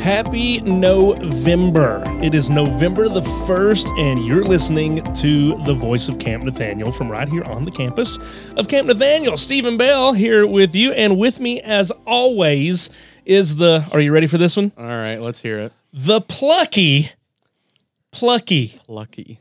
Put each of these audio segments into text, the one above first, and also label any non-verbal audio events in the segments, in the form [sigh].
Happy November. It is November the 1st, and you're listening to the voice of Camp Nathaniel from right here on the campus of Camp Nathaniel. Stephen Bell here with you, and with me, as always, is the. Are you ready for this one? All right, let's hear it. The plucky, plucky. Lucky.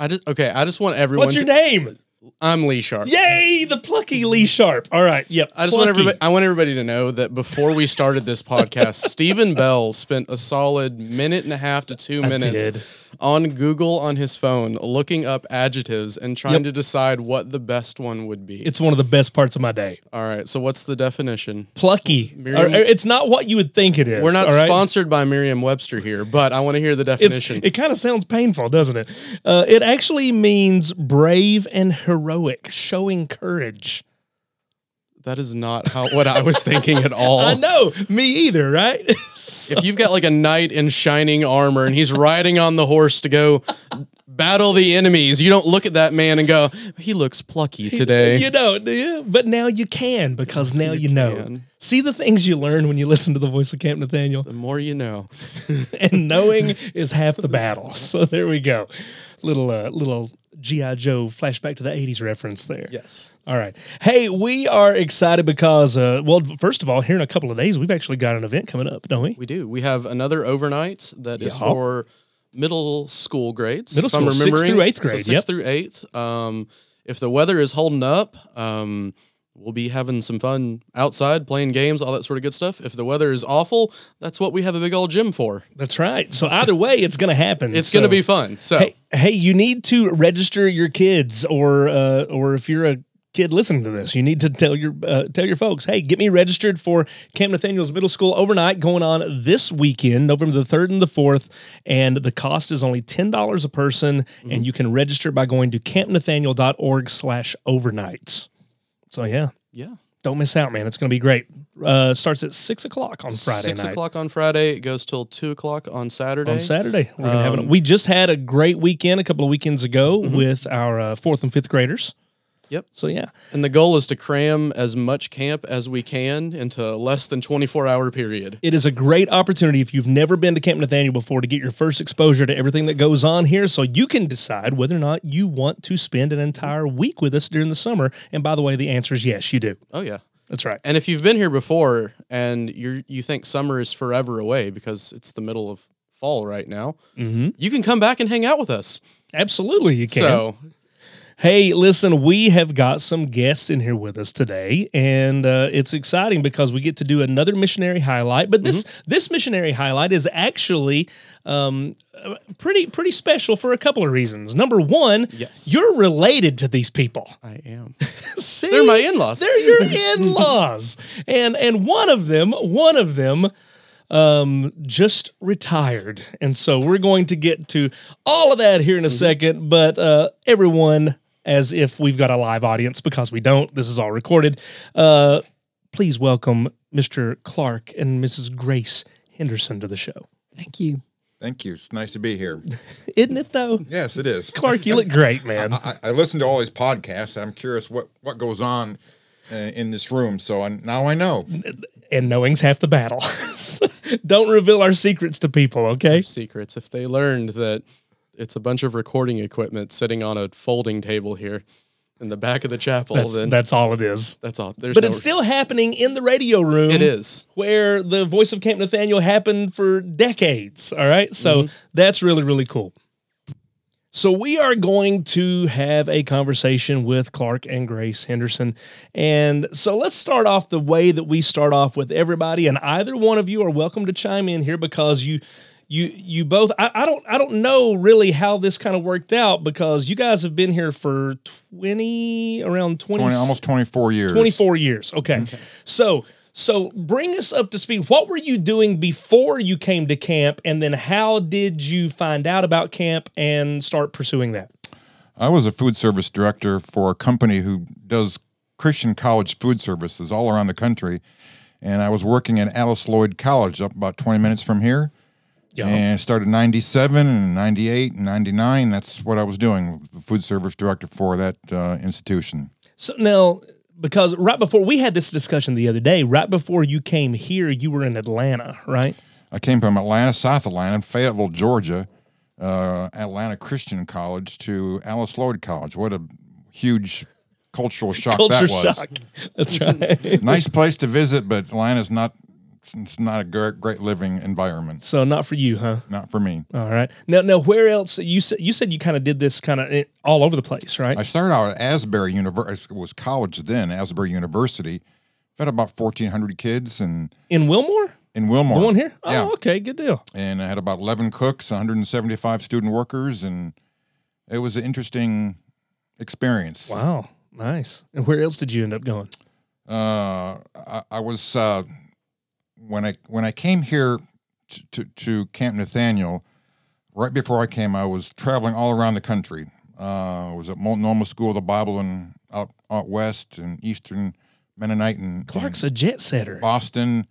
I just okay. I just want everyone. What's your to, name? I'm Lee Sharp. Yay, the plucky Lee Sharp. All right, yep. I just want everybody. I want everybody to know that before we started this podcast, [laughs] Stephen Bell spent a solid minute and a half to two minutes did. On Google on his phone, looking up adjectives and trying Yep. to decide what the best one would be. It's one of the best parts of my day. All right. So what's the definition? Plucky. Merriam- Or- or it's not what you would think it is. We're not all right? sponsored by Merriam-Webster here, but I want to hear the It's, definition. it kind of sounds painful, doesn't it? Uh, it actually means brave and heroic, showing courage. That is not how what I was thinking at all. [laughs] I know, me either, right? [laughs] if you've got like a knight in shining armor and he's riding on the horse to go battle the enemies, you don't look at that man and go, he looks plucky today. you don't, do you? But now you can because now you, know. can. See the things you learn when you listen to the voice of Camp Nathaniel, the more you know. [laughs] and knowing is half the battle. So there we go, little uh, little GI Joe flashback to the '80s reference there. Yes. All right. Hey, we are excited because, uh, well, first of all, here in a couple of days, we've actually got an event coming up, don't we? We do. We have another overnight that is Yeah. for middle school grades. Middle school, sixth through eighth So grade, sixth yep. through eighth. Um, if the weather is holding up, um, we'll be having some fun outside, playing games, all that sort of good stuff. If the weather is awful, that's what we have a big old gym for. That's right. So either way, it's going to happen. It's So- going to be fun. So Hey, hey, you need to register your kids, or uh, or if you're a kid listening to this, you need to tell your uh, tell your folks, hey, get me registered for Camp Nathaniel's Middle School overnight going on this weekend, November the third and the fourth, and the cost is only ten dollars a person, Mm-hmm. and you can register by going to campnathaniel.org/slash overnights. So yeah, yeah. Don't miss out, man. It's going to be great. Uh, starts at six o'clock on Friday Six night. o'clock on Friday. It goes till two o'clock on Saturday. on Saturday. We're gonna have Um, it. We just had a great weekend a couple of weekends ago with our uh, fourth and fifth graders. Yep. So yeah, And the goal is to cram as much camp as we can into less than 24 hour period. it is a great opportunity if you've never been to Camp Nathaniel before to get your first exposure to everything that goes on here, so you can decide whether or not you want to spend an entire week with us during the summer. And by the way, the answer is yes, you do. Oh yeah. That's right. And if you've been here before and you you think summer is forever away because it's the middle of fall right now, Mm-hmm. you can come back and hang out with us. Absolutely, you can. So Hey, listen, we have got some guests in here with us today, and uh, it's exciting because we get to do another missionary highlight. But this this missionary highlight is actually um, uh, pretty pretty special for a couple of reasons. Number one, Yes. you're related to these people. I am. See, [laughs] [laughs] They're my in-laws. They're your [laughs] in-laws, and and one of them, one of them um just retired and so we're going to get to all of that here in a second but uh everyone as if we've got a live audience because we don't this is all recorded uh please welcome mr clark and mrs grace henderson to the show Thank you. Thank you. It's nice to be here. [laughs] isn't it though Yes, it is. clark you look great man I, I listen to all these podcasts. I'm curious what what goes on uh, in this room. So I, now I know. and knowing's half the battle [laughs] don't reveal our secrets to people okay Secrets. If they learned that it's a bunch of recording equipment sitting on a folding table here in the back of the chapel, that's, then that's all it is that's all. There's but no, it's still happening in the radio room. it is. where the voice of Camp Nathaniel happened for decades. All right. So mm-hmm. that's really, really cool. So we are going to have a conversation with Clark and Grace Henderson. And so let's start off the way that we start off with everybody. And either one of you are welcome to chime in here because you you you both I, I don't I don't know really how this kind of worked out because you guys have been here for 20 around 20, 20, almost 24 years. 24 years. Okay. Mm-hmm. So so bring us up to speed. What were you doing before you came to camp and then how did you find out about camp and start pursuing that? I was a food service director for a company who does Christian college food services all around the country. And I was working at Alice Lloyd College up about 20 minutes from here. Yeah. And started 97 and 98 and 99. That's what I was doing, the food service director for that uh, institution. So now because right before we had this discussion the other day, right before you came here, you were in Atlanta, right? I came from Atlanta, South Atlanta, Fayetteville, Georgia, uh, Atlanta Christian College to Alice Lloyd College. What a huge cultural shock Culture that was. shock. That's right. nice place to visit, but Atlanta's not. It's not a great, great living environment. so not for you, huh? Not for me. All right. Now, now, where else? You said you said you kind of did this kind of all over the place, right? I started out at Asbury University. It was college then, Asbury University. Fed about fourteen hundred kids, and In Wilmore, in Wilmore, the one here. Oh, Yeah. okay, good deal. and I had about 11 cooks, 175 student workers, and it was an interesting experience. Wow, nice. And where else did you end up going? Uh, I, I was uh, when I when I came here to, to, to Camp Nathaniel. Right before I came, I was traveling all around the country. Uh, I was at Multnomah School of the Bible and out out west and Eastern Mennonite and Clark's a jet setter. Boston,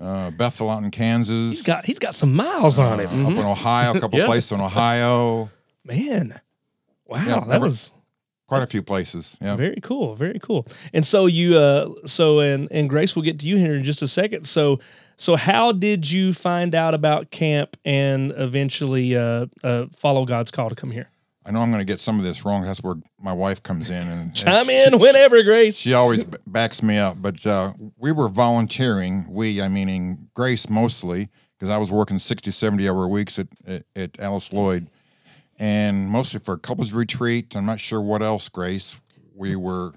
uh, Bethel out in Kansas. He's got he's got some miles on him, up in Ohio, a couple [laughs] Yeah. places in Ohio. man. Wow, Yeah, that never- was Quite a few places. Yeah. very cool, very cool. And so you, uh, so and and Grace, we'll get to you here in just a second. So, so how did you find out about camp and eventually uh, uh, follow God's call to come here? I know I'm going to get some of this wrong. That's where my wife comes in and [laughs] Chime in whenever, Grace. She always backs me up. But uh, we were volunteering. We, I meaning Grace mostly, because I was working 60, 70 hour weeks at, at, at Alice Lloyd, and mostly for a couples retreat. I'm not sure what else, Grace, we were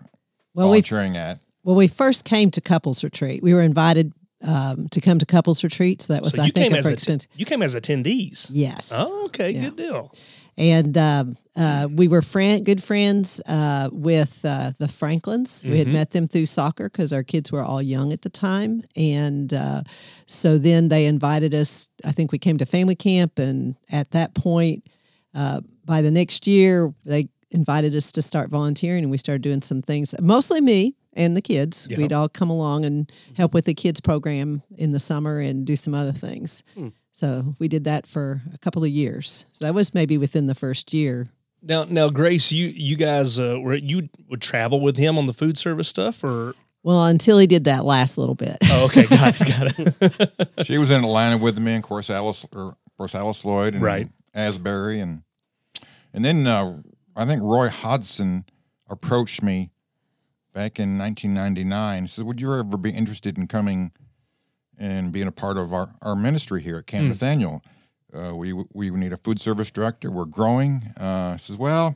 Well, we volunteering at. well we first came to couples retreat. We were invited um, to come to couples retreat, so that was So I you think came a as for you came as attendees. Yes. Oh, okay, Yeah. good deal. and um, uh, we were friend, good friends uh, with uh, the Franklins. We had Mm-hmm. met them through soccer because our kids were all young at the time, and uh, so then they invited us. I think we came to family camp, and at that point, uh, by the next year, they invited us to start volunteering, and we started doing some things. Mostly me and the kids. Yeah. We'd all come along and help with the kids program in the summer and do some other things. So we did that for a couple of years. So that was maybe within the first year. Now, now, Grace, you you guys uh, were you would travel with him on the food service stuff, or Well, until he did that last little bit. oh, okay, got it, got it. [laughs] She was in Atlanta with me, and of course Alice, or of course Alice Lloyd, and Right. Asbury, and and then uh, I think Roy Hodson approached me back in 1999. He said, "Would you ever be interested in coming and being a part of our, our ministry here at Camp Nathaniel? Uh, we we need a food service director. We're growing." Uh, I says, "Well."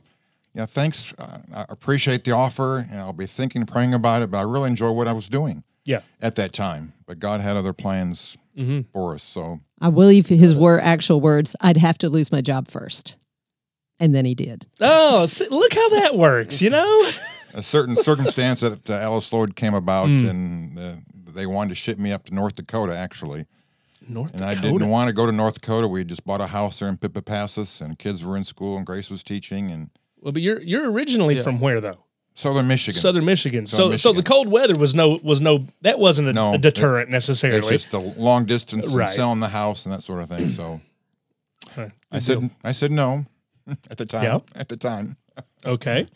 Yeah, thanks. Uh, I appreciate the offer, and I'll be thinking, praying about it. But I really enjoy what I was doing Yeah, at that time. But God had other plans for us. So I believe his were actual words. I'd have to lose my job first, and then he did. Oh, see, look how that works, you know? a certain circumstance that uh, Alice Lloyd came about, and uh, they wanted to ship me up to North Dakota, actually. North Dakota And I didn't want to go to North Dakota. We had just bought a house there in Pippa Passes, and kids were in school, and Grace was teaching, and well, but you're you're originally from where though? Southern Michigan. Southern Michigan. So Southern so the cold weather was no was no that wasn't a, No, a deterrent necessarily. it's just the long distance Right. and selling the house and that sort of thing. So Huh, I said, deal. I said no [laughs] at the time. Yeah. At the time. [laughs] Okay.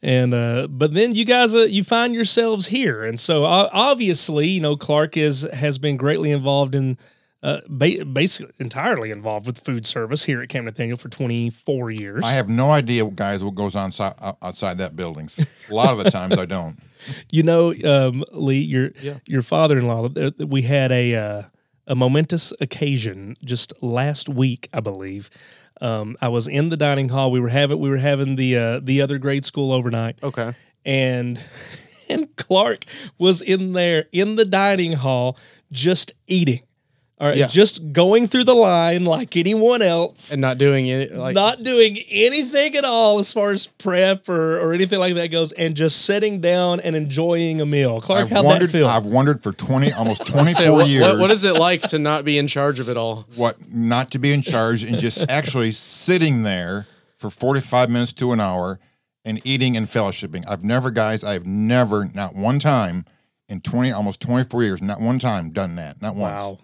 And uh but then you guys uh, you find yourselves here and so uh, obviously, you know, Clark is has been greatly involved in uh ba- basically entirely involved with food service here at Camp Nathaniel for 24 years. I have no idea, guys, what goes on si- outside that building. A lot of the times I don't. [laughs] you know, um Lee, your your father-in-law uh, we had a uh a momentous occasion just last week, I believe. Um, I was in the dining hall. We were having we were having the uh, the other grade school overnight. Okay. and [laughs] and Clark was in there in the dining hall just eating. All right, Yeah. just going through the line like anyone else, And not doing it like not doing anything at all as far as prep or, or anything like that goes, and just sitting down and enjoying a meal. Clark, I've how'd wondered. that feel? I've wondered for twenty, almost [laughs] twenty Say, what, years. what- what is it like to not be in charge of it all? what not to be in charge and just [laughs] actually sitting there for 45 minutes to an hour and eating and fellowshipping. I've never, guys, I've never, not one time in 20, almost 24 years, not one time done that. Not once.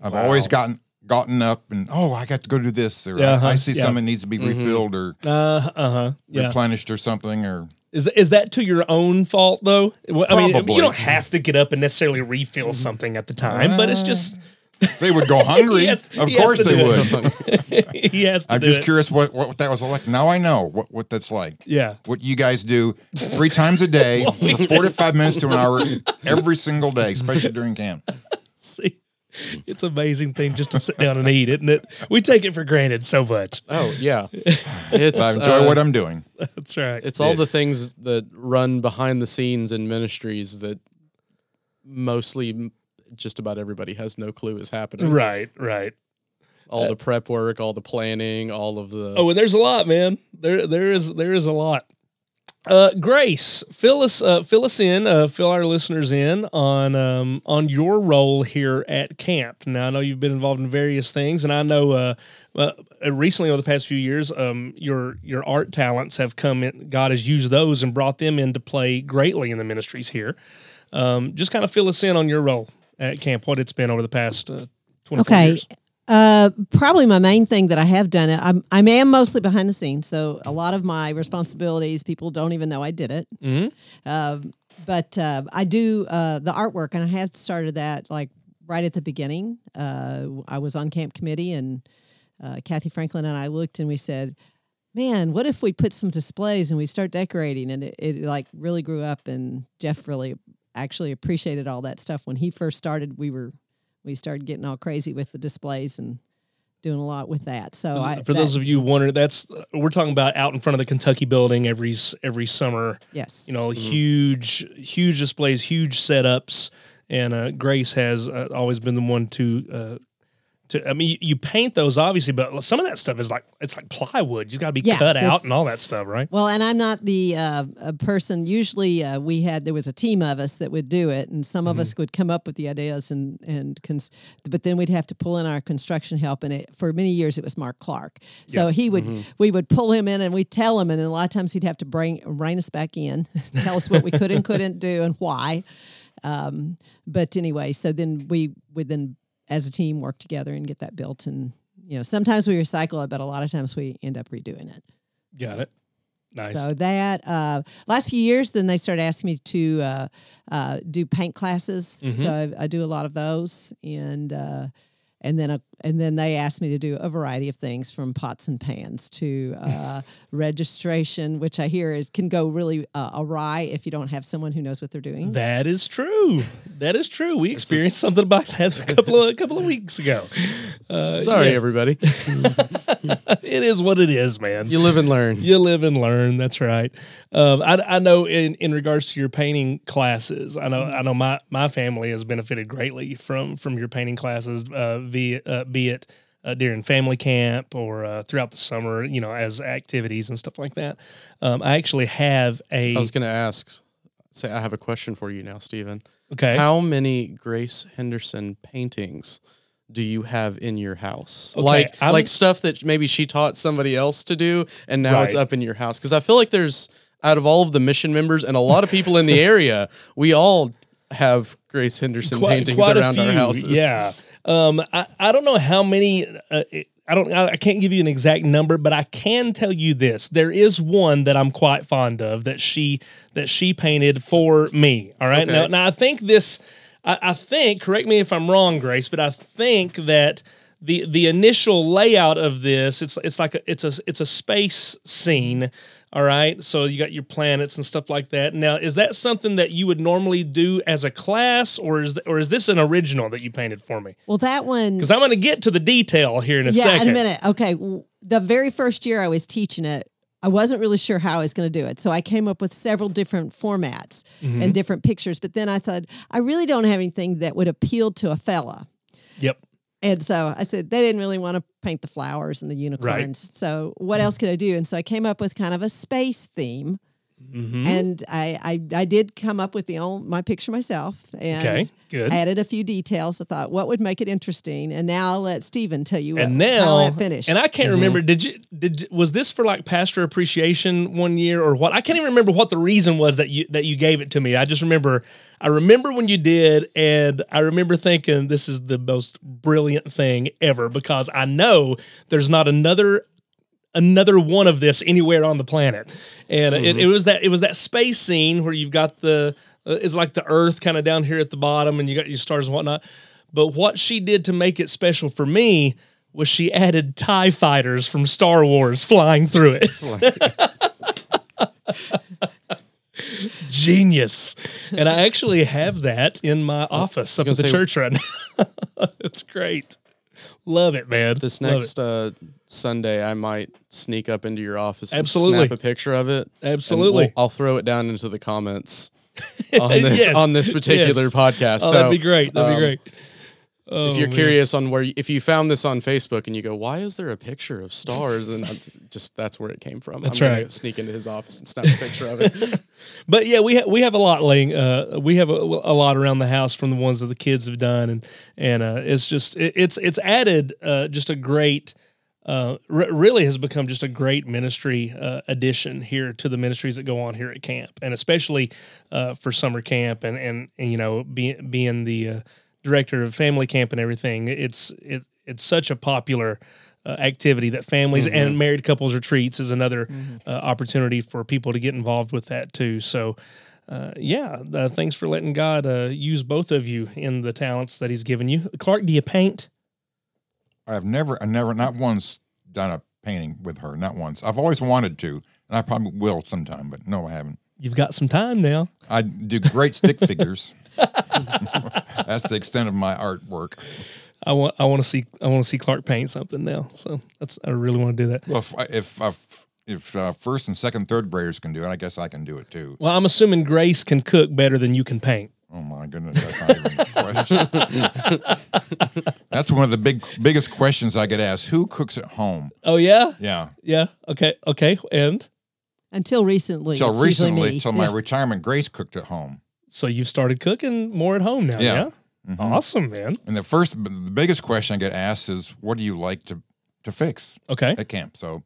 Wow. I've always gotten gotten up and, oh, I got to go do this. Or I- Uh-huh, I see yeah. something needs to be refilled or Uh uh huh. Yeah. replenished or something. Or Is is that to your own fault though? Well, I mean, Probably. you don't have to get up and necessarily refill something at the time, but it's just They would go [laughs] hungry. has- of course they would. [laughs] he has to I'm just it. curious what, what that was like. Now I know what, what that's like. Yeah. What you guys do three times a day, [laughs] for 45 minutes to an hour every single day, especially during camp. See, [laughs] it's an amazing thing just to sit down and eat, isn't it? We take it for granted so much. Oh yeah, [laughs] it's I enjoy uh, what I'm doing. That's right. It's all the things that run behind the scenes in ministries that mostly just about everybody has no clue is happening. right, right. All the prep work, all the planning, all of the Oh, and there's a lot, man. There, there is, there is a lot. Uh, Grace, fill us, uh, fill us in, uh, fill our listeners in on, um, on your role here at camp. Now, I know you've been involved in various things, and I know, uh, uh recently over the past few years, um, your your art talents have come in. God has used those and brought them into play greatly in the ministries here. Um, just kind of fill us in on your role at camp, what it's been over the past uh, twenty four Okay. years. Uh, probably my main thing that I have done. I'm I am mostly behind the scenes, so a lot of my responsibilities people don't even know I did it. Mhm. Um, but uh, I do uh, the artwork, and I have started that like right at the beginning. Uh, I was on camp committee, and uh, Kathy Franklin and I looked, and we said, "Man, what if we put some displays and we start decorating?" And it, it like really grew up, and Jeff really actually appreciated all that stuff when he first started. We were we started getting all crazy with the displays and doing a lot with that. So I For those of you wondering, that's we're talking about out in front of the Kentucky building every every summer. yes, You know, huge huge displays, huge setups, and uh, Grace has uh, always been the one to. Uh, to, I mean, you, paint those obviously, but some of that stuff is like it's like plywood. You got to be Yes, cut out and all that stuff, right? Well, and I'm not the uh, a person. Usually, uh, we had there was a team of us that would do it, and some of us would come up with the ideas, and and cons- but then we'd have to pull in our construction help, and it for many years it was Mark Clark. So he would we would pull him in, and we'd tell him, and then a lot of times he'd have to bring rein us back in, [laughs] tell us what we could and couldn't do and why. Um, but anyway, so then we would then as a team work together and get that built, and you know sometimes we recycle it, but a lot of times we end up redoing it. Got it. Nice. So that uh, last few years, then they started asking me to uh, uh, do paint classes. So I, I do a lot of those, and uh, and then a, and then they asked me to do a variety of things from pots and pans to uh, [laughs] registration, which I hear is can go really uh, awry if you don't have someone who knows what they're doing. that is true. That is true. We experienced something about that a couple of a couple of weeks ago. Uh, Sorry, yes. everybody. [laughs] [laughs] It is what it is, man. You live and learn. You live and learn. That's right. Um, I, I know in, in regards to your painting classes, I know I know my, my family has benefited greatly from from your painting classes, uh, via uh, be it uh, during family camp or uh, throughout the summer, you know, as activities and stuff like that. Um, I actually have a I was going to ask. Say, I have a question for you now, Stephen. okay. How many Grace Henderson paintings do you have in your house? Okay, like I'm- like stuff that maybe she taught somebody else to do and now it's up in your house cuz I feel like there's out of all of the mission members and a lot of people in the [laughs] area, we all have Grace Henderson paintings a around our houses. Yeah. Um, I, I don't know how many. Uh, it- I don't. I I can't give you an exact number, but I can tell you this: there is one that I'm quite fond of that she that she painted for me. All right. Now, now I think this. I, I think. Correct me if I'm wrong, Grace, but I think that the the initial layout of this it's it's like a, it's a it's a space scene all right so you got your planets and stuff like that now is that something that you would normally do as a class or is th- or is this an original that you painted for me Well, that one because i'm going to get to the detail here in a yeah, second in a minute. Okay, the very first year I was teaching it, I wasn't really sure how I was going to do it. So I came up with several different formats Mm-hmm. and different pictures. But then I thought, I really don't have anything that would appeal to a fella. yep And so I said, they didn't really want to paint the flowers and the unicorns. Right. So what else could I do? And so I came up with kind of a space theme. Mhm. And I, I I did come up with the own my picture myself and okay good added a few details. I thought what would make it interesting. And now I'll let Stephen tell you what, and how now that finished. and i can't remember did you did you- was this for like pastor appreciation one year or what i can't even remember what the reason was that you that you gave it to me i just remember i remember when you did and i remember thinking this is the most brilliant thing ever because i know there's not another another one of this anywhere on the planet and it, it was that it was that space scene where you've got the uh, it's like the earth kind of down here at the bottom and you got your stars and whatnot But what she did to make it special for me was she added TIE fighters from Star Wars flying through it. [laughs] Genius. And I actually have that in my office up at the say- church right now. [laughs] it's great. Love it, man. This Love it. next uh, Sunday, I might sneak up into your office and Absolutely. snap a picture of it. Absolutely. we'll- I'll throw it down into the comments [laughs] on this Yes. on this particular Yes. podcast. Oh, so that'd be great. That'd um, be great. If Oh, you're man. curious on where, if you found this on Facebook and you go, "Why is there a picture of stars?" then I'm just, that's where it came from. That's I'm gonna right. Sneak into his office and snap a picture of it. [laughs] But yeah, we ha- we have a lot laying. Uh, we have a, a lot around the house from the ones that the kids have done, and and uh, it's just it, it's it's added uh, just a great. Uh, re- really has become just a great ministry uh, addition here to the ministries that go on here at camp, and especially uh, for summer camp, and and, and you know being being the uh, director of family camp and everything, it's it it's such a popular uh, activity that families and married couples retreats is another uh, opportunity for people to get involved with that too. So, uh, yeah, uh, thanks for letting God uh, use both of you in the talents that He's given you. Clark, do you paint? I've never, I never, not once done a painting with her. Not once. I've always wanted to, and I probably will sometime, but no, I haven't. You've got some time now. I do great stick figures. [laughs] That's the extent of my artwork. I want I want to see I want to see Clark paint something now. So that's I really want to do that. Well, if if if, if uh, first and second, third graders can do it, I guess I can do it too. Well, I'm assuming Grace can cook better than you can paint. Oh my goodness, that's not even a question. [laughs] that's one of the big biggest questions I get asked. Who cooks at home? Oh yeah, Yeah. yeah. Okay, okay. And Until recently. until recently, me. till my Yeah. retirement, Grace cooked at home. So you've started cooking more at home now. Yeah. Yeah. Mm-hmm. Awesome, man. And the first, the biggest question I get asked is, "What do you like to to fix Okay. at camp?" So,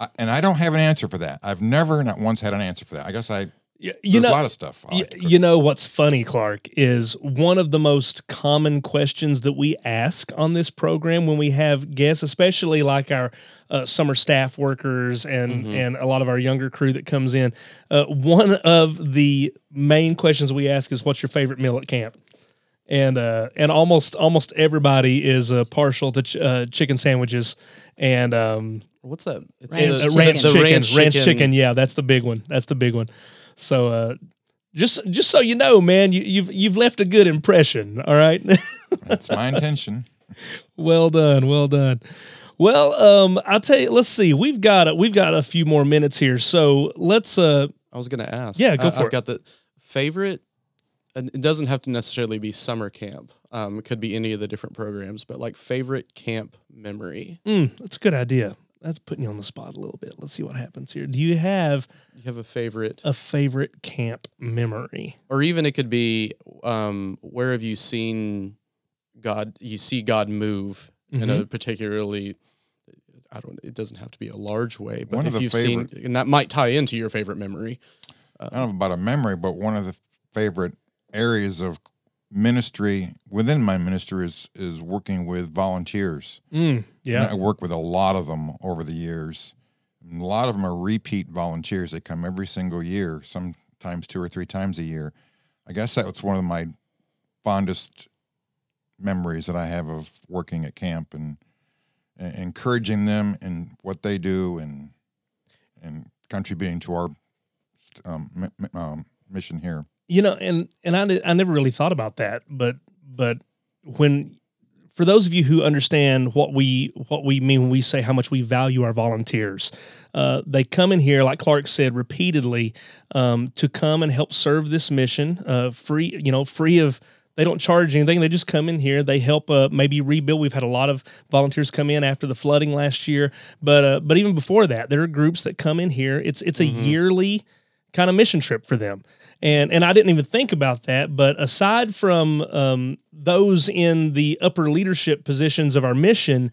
I, and I don't have an answer for that. I've never, not once, had an answer for that. I guess I Y- there's You know, a lot of stuff. Like to you know what's funny, Clark, is one of the most common questions that we ask on this program when we have guests, especially like our uh, summer staff workers and and a lot of our younger crew that comes in. Uh, one of the main questions we ask is, "What's your favorite meal at camp?" And uh, and almost almost everybody is uh, partial to ch- uh, chicken sandwiches and um, What's that? It's Ranch uh, chicken. ranch the chicken, ranch chicken. Yeah, that's the big one. That's the big one. So, uh, just just so you know, man, you, you've you've left a good impression. All right, [laughs] That's my intention. well done, well done. Well, um, I'll tell you. Let's see. We've got a, we've got a few more minutes here, so let's. Uh, I was gonna ask. Yeah, go I, for I've it. got the favorite. It doesn't have to necessarily be summer camp. Um, it could be any of the different programs, but like favorite camp memory. mm, that's a good idea. That's putting you on the spot a little bit. Let's see what happens here. Do you have You have a favorite, a favorite camp memory? or even it could be um, where have you seen God? You see God move in Mm-hmm. a particularly. I don't. It doesn't have to be a large way, but One of if the you've seen, and that might tie into your favorite memory. I don't know about a memory, but one of the favorite areas of ministry within my ministry is is working with volunteers. Mm, yeah. I work with a lot of them over the years. And a lot of them are repeat volunteers. They come every single year, sometimes two or three times a year. I guess that's one of my fondest memories that I have of working at camp and, and encouraging them in what they do and and contributing to our um, mi- um, mission here. you know and and I, I never really thought about that but but when for those of you who understand what we what we mean when we say how much we value our volunteers uh, they come in here like clark said repeatedly um, to come and help serve this mission uh, free you know free of they don't charge anything. They just come in here. They help uh, maybe rebuild. We've had a lot of volunteers come in after the flooding last year. But uh, but even before that there are groups that come in here. It's it's a yearly kind of mission trip for them. And and I didn't even think about that. But aside from um, those in the upper leadership positions of our mission,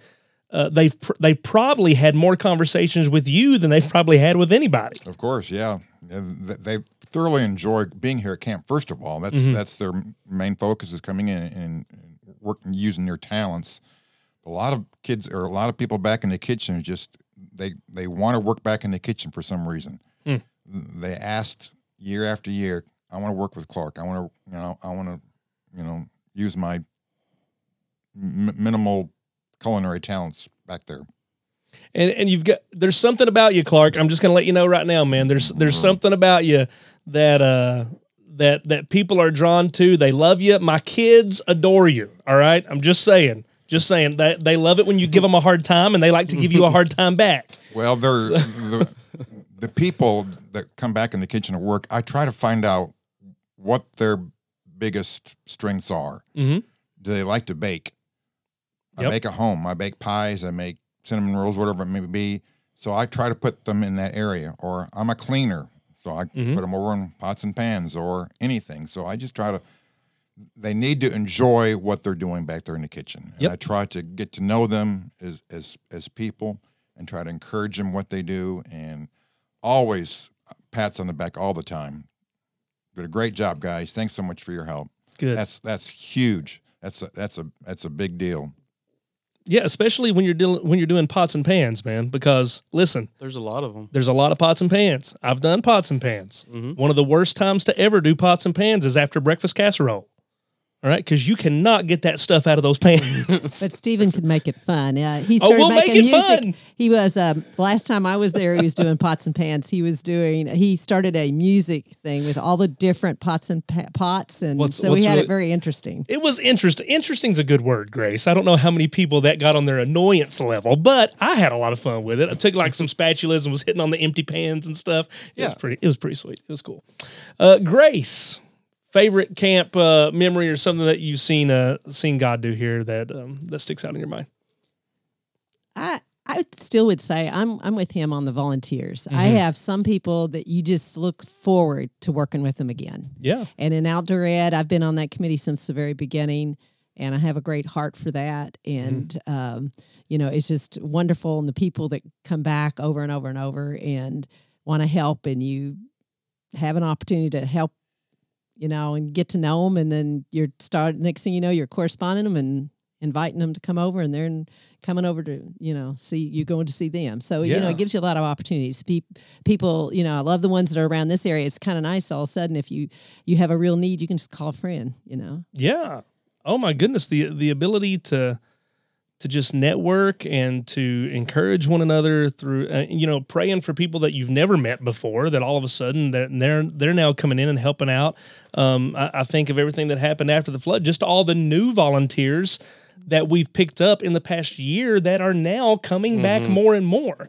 uh, they've pr- they probably had more conversations with you than they've probably had with anybody. Of course, yeah. They thoroughly enjoy being here at camp. First of all, that's that's their main focus is coming in and, and working using their talents. A lot of kids or a lot of people back in the kitchen just they they want to work back in the kitchen for some reason. They asked year after year, "I want to work with Clark. I want to you know I want to you know use my m- minimal culinary talents back there. and and you've got there's something about you, Clark. I'm just gonna let you know right now, man. There's there's something about you that uh that that people are drawn to. They love you. My kids adore you. All right, I'm just saying, just saying that they love it when you give them a hard time, and they like to give you a hard [laughs] time back. Well, they're the, the people that come back in the kitchen at work. I try to find out what their biggest strengths are. Mhm. Do they like to bake? Yep. I make at home. I bake pies. I make cinnamon rolls, whatever it may be. So I try to put them in that area. Or I'm a cleaner, so I Mhm. put them over in pots and pans or anything. So I just try to. They need to enjoy what they're doing back there in the kitchen. And Yep. I try to get to know them as as as people and try to encourage them what they do and always pats on the back all the time. Did a great job, guys. Thanks so much for your help. Good. That's that's huge. That's a, that's a that's a big deal. yeah, especially when you're dealing when you're doing pots and pans, man. Because listen, There's a lot of them. there's a lot of pots and pans. I've done pots and pans. Mm-hmm. One of the worst times to ever do pots and pans is after breakfast casserole. All right, because you cannot get that stuff out of those pans. [laughs] [laughs] But Stephen could make it fun. Yeah, he Oh, started we'll make making it music. fun. He was um, last time I was there. He was doing pots and pans. He was doing. He started a music thing with all the different pots and pa- pots, and What's- so what's we had really- it very interesting. It was interesting. Interesting's a good word, Grace. I don't know how many people that got on their annoyance level, but I had a lot of fun with it. I took like some spatulas and was hitting on the empty pans and stuff. It was Yeah. pretty. It was pretty sweet. It was cool. Uh, Grace, favorite camp uh, memory or something that you've seen uh, seen God do here that um, that sticks out in your mind? I I still would say I'm I'm with him on the volunteers. I Mm-hmm. have some people that you just look forward to working with them again. Yeah. And in outdoor ed, I've been on that committee since the very beginning, and I have a great heart for that. And um, you know, it's just wonderful, and the people that come back over and over and over and want to help, and you have an opportunity to help, you know, and get to know them, and then you're start. Next thing you know, you're corresponding them and inviting them to come over, and they're coming over to you know see you going to see them. So you know, it gives you a lot of opportunities. Pe- people, you know, I love the ones that are around this area. It's kind of nice all of a sudden if you you have a real need, you can just call a friend. You know. Yeah. Oh my goodness, the the ability to to just network and to encourage one another through uh, you know praying for people that you've never met before that all of a sudden that they're they're now coming in and helping out. Um, I, I think of everything that happened after the flood, just all the new volunteers that we've picked up in the past year that are now coming back more and more.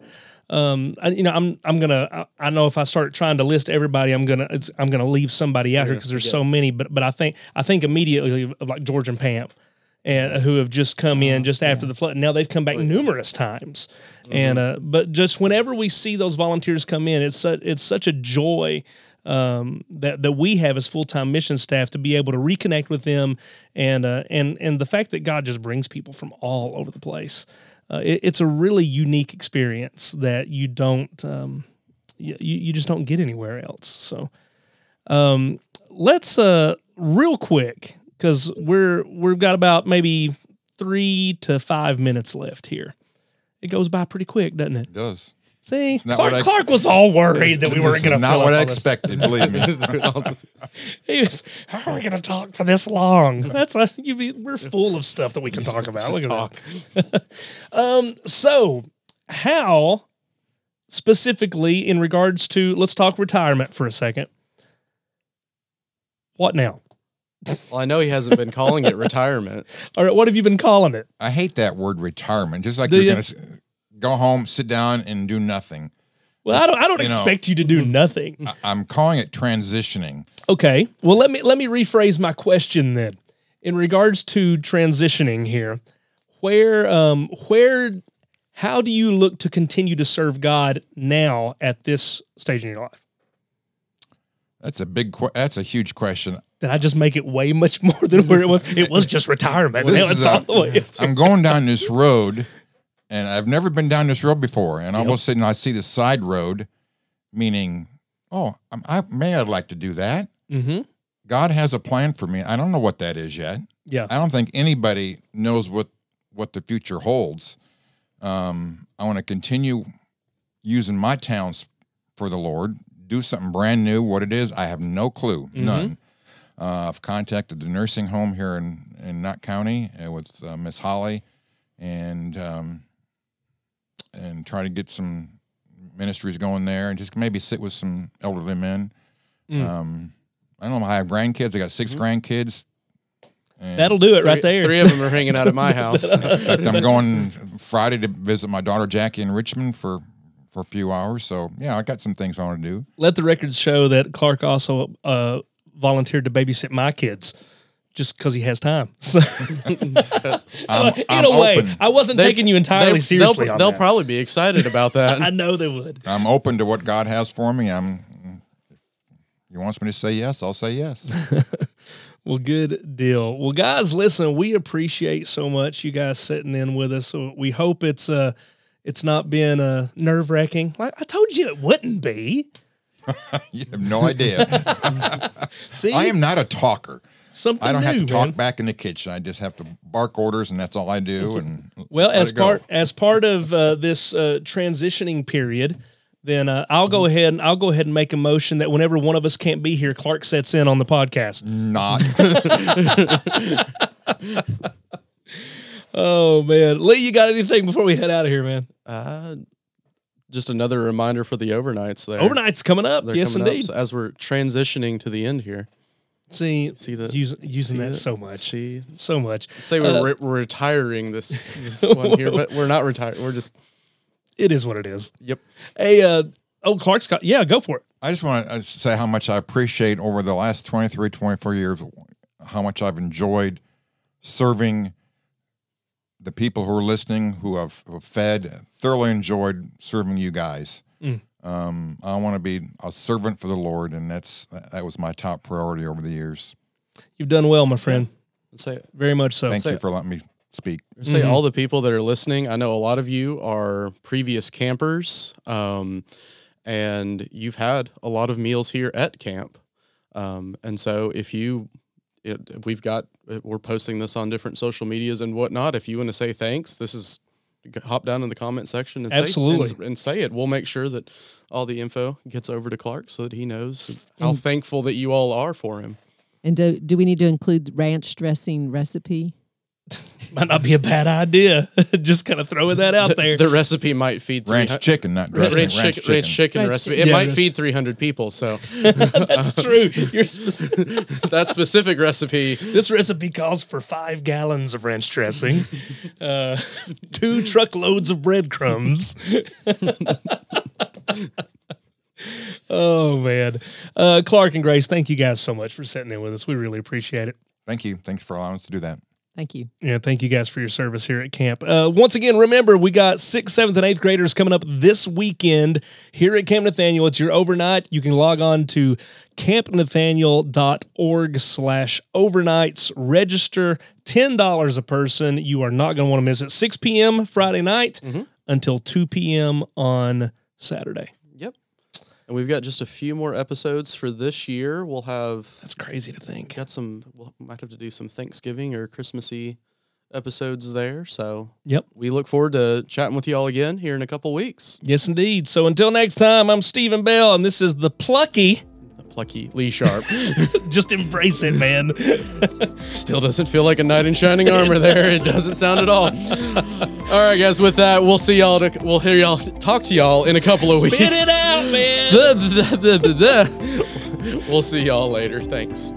Um, I, you know, I'm I'm gonna. I, I know if I start trying to list everybody, I'm gonna it's, I'm gonna leave somebody out here because there's so many. But but I think I think immediately of like George and Pam, and who have just come in just after the flood. Now they've come back numerous times, and uh, but just whenever we see those volunteers come in, it's such it's such a joy um, that that we have as full time mission staff to be able to reconnect with them, and uh, and and the fact that God just brings people from all over the place. Uh, it, it's a really unique experience that you don't um, you, you just don't get anywhere else. So um, let's uh, real quick because we're we've got about maybe three to five minutes left here. It goes by pretty quick, doesn't it? It does. See, Clark, I- Clark was all worried that we weren't going to. not what I expected. Believe me. [laughs] He was, how are we going to talk for this long? That's a, you be, we're full of stuff that we can talk about. Look at that. [laughs] um, so, how specifically in regards to let's talk retirement for a second. What now? Well, I know he hasn't been calling it retirement. [laughs] All right, what have you been calling it? I hate that word retirement. Just like Do you're you? going to go home, sit down, and do nothing. Well, I don't. I don't You know- expect you to do nothing. I- I'm calling it transitioning. Okay. Well, let me let me rephrase my question then. In regards to transitioning here, where um where how do you look to continue to serve God now at this stage in your life? That's a big. That's a huge question. Did I just make it way much [laughs] more than where it was? It was just retirement. Well, it's all the way. [laughs] I'm going down this road, and I've never been down this road before. And all of a sudden, I see the side road, meaning, oh, I'm, I may I'd like to do that. mm-hmm. God has a plan for me. I don't know what that is yet. Yeah. I don't think anybody knows what what the future holds. Um, I want to continue using my talents for the Lord. Do something brand new. What it is, I have no clue, none. Uh, I've contacted the nursing home here in, in Knott County uh, with uh, Miss Holly and um, and try to get some ministries going there and just maybe sit with some elderly men. Um, I don't know. I have grandkids. I got 6 grandkids. And That'll do it right there. Three of them are hanging out at my [laughs] house. in fact, I'm going Friday to visit my daughter Jackie in Richmond for for a few hours. So yeah, I got some things I want to do. Let the records show that Clark also uh, volunteered to babysit my kids just because he has time. [laughs] So, I'm, [laughs] in I'm a way, open. I wasn't They- taking you entirely they- seriously. They'll, on they'll that. probably be excited about that. [laughs] I know they would. I'm open to what God has for me. I'm. If He wants me to say yes. I'll say yes. Well, good deal. Well, guys, listen, we appreciate so much you guys sitting in with us. So we hope it's uh it's not been uh nerve wracking. Like I told you it wouldn't be. [laughs] you have no idea. [laughs] See, I am not a talker. something I don't have new, to talk man. back in the kitchen. I just have to bark orders, and that's all I do. And Well, as part as part of uh, this uh, transitioning period, then uh, I'll go ahead and I'll go ahead and make a motion that whenever one of us can't be here, Clark sets in on the podcast. not. [laughs] Oh man, Lee, you got anything before we head out of here, man? Uh, just another reminder for the overnights there. Overnight's coming up. They're yes, coming up. indeed. So as we're transitioning to the end here, See, see the use, using see that it? so much, See, so much. say we're, Uh, re- retiring this this one here, but we're not retired. We're just It is what it is. yep. Hey, uh, oh, Clark's got, yeah, go for it. I just want to say how much I appreciate over the last 23, 24 years, how much I've enjoyed serving the people who are listening, who have, who have fed, thoroughly enjoyed serving you guys. Mm. Um, I want to be a servant for the Lord, and that's that was my top priority over the years. You've done well, my friend. Say Very much so. Thank Say- you for letting me speak. say Mm-hmm. all the people that are listening. I know a lot of you are previous campers, um, and you've had a lot of meals here at camp. Um, and so if you, it, we've got, uh, we're posting this on different social medias and whatnot. If you want to say thanks, this is hop down in the comment section and Absolutely. say and, and say it. We'll make sure that all the info gets over to Clark so that he knows how thankful that you all are for him. And do, do we need to include ranch dressing recipe? [laughs] Might not be a bad idea. [laughs] Just kind of throwing that out there. The recipe might feed Ranch 300 chicken, not Ranch, dressing. chicken, Ranch chicken. ranch chicken Ranch recipe. chicken. It Yeah, might feed 300 people. So [laughs] That's true. You're specific. that specific recipe, This recipe calls for five gallons of ranch dressing, uh, two truckloads of breadcrumbs. oh man, uh, Clark and Grace, thank you guys so much for sitting in with us. We really appreciate it. Thank you. Thanks for allowing us to do that. Thank you. Yeah, thank you guys for your service here at camp. Uh, once again, remember we got sixth, seventh, and eighth graders coming up this weekend here at Camp Nathaniel. It's your overnight. You can log on to campnathaniel.org slash overnights. Register $10 a person. You are not going to want to miss it. 6 p.m. Friday night until 2 p.m. on Saturday. And we've got just a few more episodes for this year. We'll have That's crazy to think. got some. We'll might have to do some Thanksgiving or Christmassy episodes there. So Yep. we look forward to chatting with you all again here in a couple weeks. Yes, indeed. So until next time, I'm Stephen Bell, and this is The Plucky. Plucky Lee Sharp [laughs] Just embrace it, man. [laughs] still doesn't feel like a knight in shining armor. There, it doesn't sound at all. [laughs] All right, guys. With that, we'll see y'all. To, we'll hear y'all talk to y'all in a couple of weeks. Spit it out, man. [laughs] [laughs] We'll see y'all later. Thanks.